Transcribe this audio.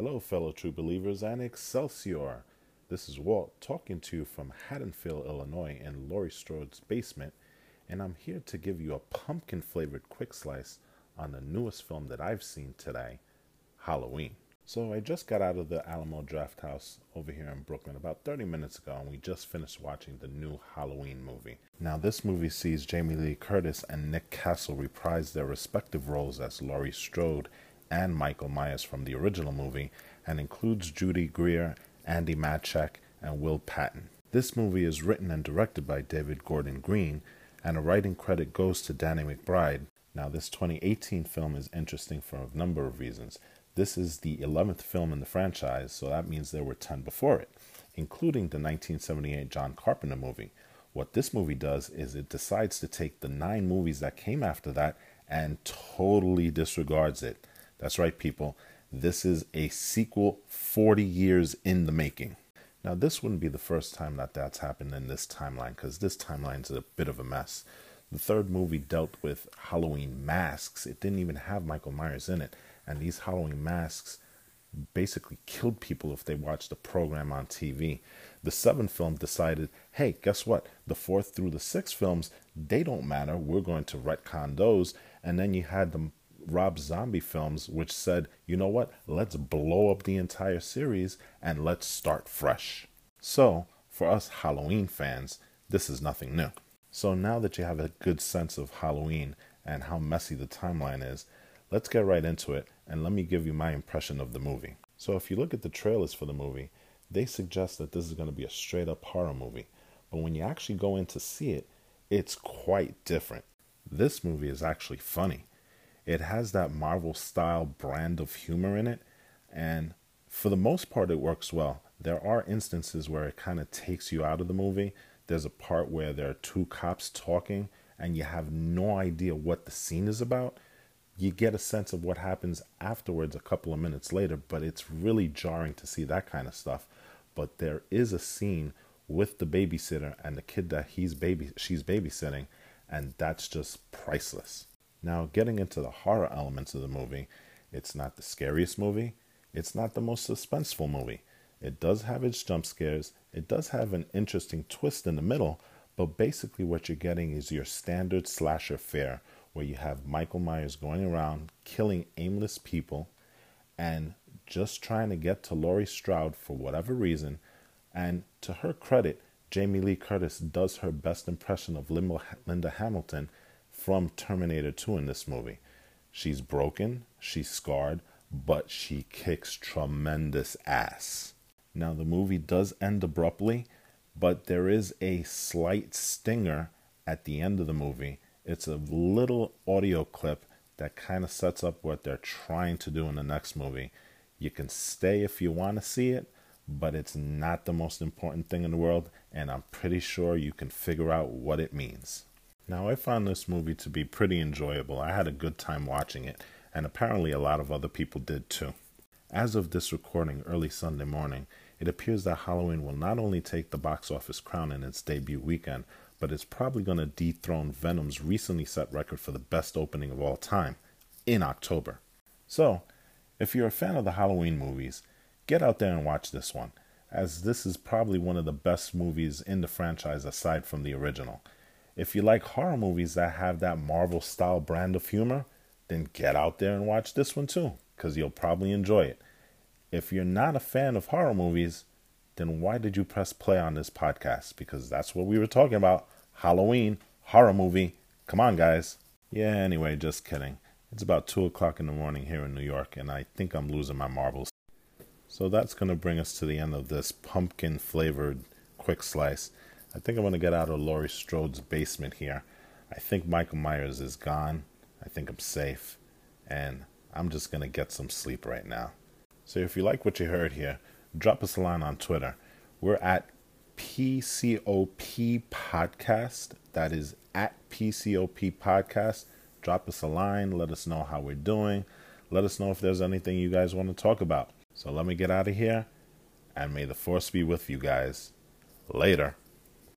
Hello, fellow true believers and Excelsior. This is Walt talking to you from Haddonfield, Illinois, in Laurie Strode's basement, and I'm here to give you a pumpkin flavored quick slice on the newest film that I've seen today, Halloween. So, I just got out of the Alamo Drafthouse over here in Brooklyn about 30 minutes ago, and we just finished watching the new Halloween movie. Now, this movie sees Jamie Lee Curtis and Nick Castle reprise their respective roles as Laurie Strode and Michael Myers from the original movie and includes Judy Greer, Andi Matichak, and Will Patton. This movie is written and directed by David Gordon Green, and a writing credit goes to Danny McBride. Now, this 2018 film is interesting for a number of reasons. This is the 11th film in the franchise, so that means there were 10 before it, including the 1978 John Carpenter movie. What this movie does is it decides to take the nine movies that came after that and totally disregards it. That's right, people. This is a sequel 40 years in the making. Now, this wouldn't be the first time that that's happened in this timeline because this timeline's a bit of a mess. The third movie dealt with Halloween masks. It didn't even have Michael Myers in it. And these Halloween masks basically killed people if they watched the program on TV. The seventh film decided, hey, guess what? The fourth through the sixth films, they don't matter. We're going to retcon those. And then you had the Rob Zombie films, which said, you know what, let's blow up the entire series and let's start fresh. So, for us Halloween fans, this is nothing new. So, now that you have a good sense of Halloween and how messy the timeline is, let's get right into it and let me give you my impression of the movie. So, if you look at the trailers for the movie, they suggest that this is going to be a straight up horror movie. But when you actually go in to see it, it's quite different. This movie is actually funny it has that Marvel style brand of humor in it, and for the most part, it works well. There are instances where it kind of takes you out of the movie. There's a part where there are two cops talking, and you have no idea what the scene is about. You get a sense of what happens afterwards a couple of minutes later, but it's really jarring to see that kind of stuff. But there is a scene with the babysitter and the kid that he's baby she's babysitting, and that's just priceless. Now, getting into the horror elements of the movie, it's not the scariest movie, it's not the most suspenseful movie. It does have its jump scares, it does have an interesting twist in the middle, but basically what you're getting is your standard slasher fare where you have Michael Myers going around killing aimless people and just trying to get to Laurie Strode for whatever reason. And to her credit, Jamie Lee Curtis does her best impression of Linda Hamilton from Terminator 2 in this movie. She's broken, she's scarred, but she kicks tremendous ass. Now, the movie does end abruptly, but there is a slight stinger at the end of the movie. It's a little audio clip that kind of sets up what they're trying to do in the next movie. You can stay if you want to see it, but it's not the most important thing in the world, and I'm pretty sure you can figure out what it means. Now, I found this movie to be pretty enjoyable. I had a good time watching it, and apparently a lot of other people did too. As of this recording early Sunday morning, it appears that Halloween will not only take the box office crown in its debut weekend, but it's probably going to dethrone Venom's recently set record for the best opening of all time in October. So, if you're a fan of the Halloween movies, get out there and watch this one, as this is probably one of the best movies in the franchise aside from the original. If you like horror movies that have that Marvel style brand of humor, then get out there and watch this one too, because you'll probably enjoy it. If you're not a fan of horror movies, then why did you press play on this podcast? Because that's what we were talking about Halloween, horror movie. Come on, guys. Yeah, anyway, just kidding. It's about 2 o'clock in the morning here in New York, and I think I'm losing my marbles. So that's going to bring us to the end of this pumpkin flavored quick slice. I think I'm going to get out of Laurie Strode's basement here. I think Michael Myers is gone. I think I'm safe. And I'm just going to get some sleep right now. So if you like what you heard here, drop us a line on Twitter. We're at PCOP Podcast. That is at PCOP Podcast. Drop us a line. Let us know how we're doing. Let us know if there's anything you guys want to talk about. So let me get out of here. And may the force be with you guys. Later.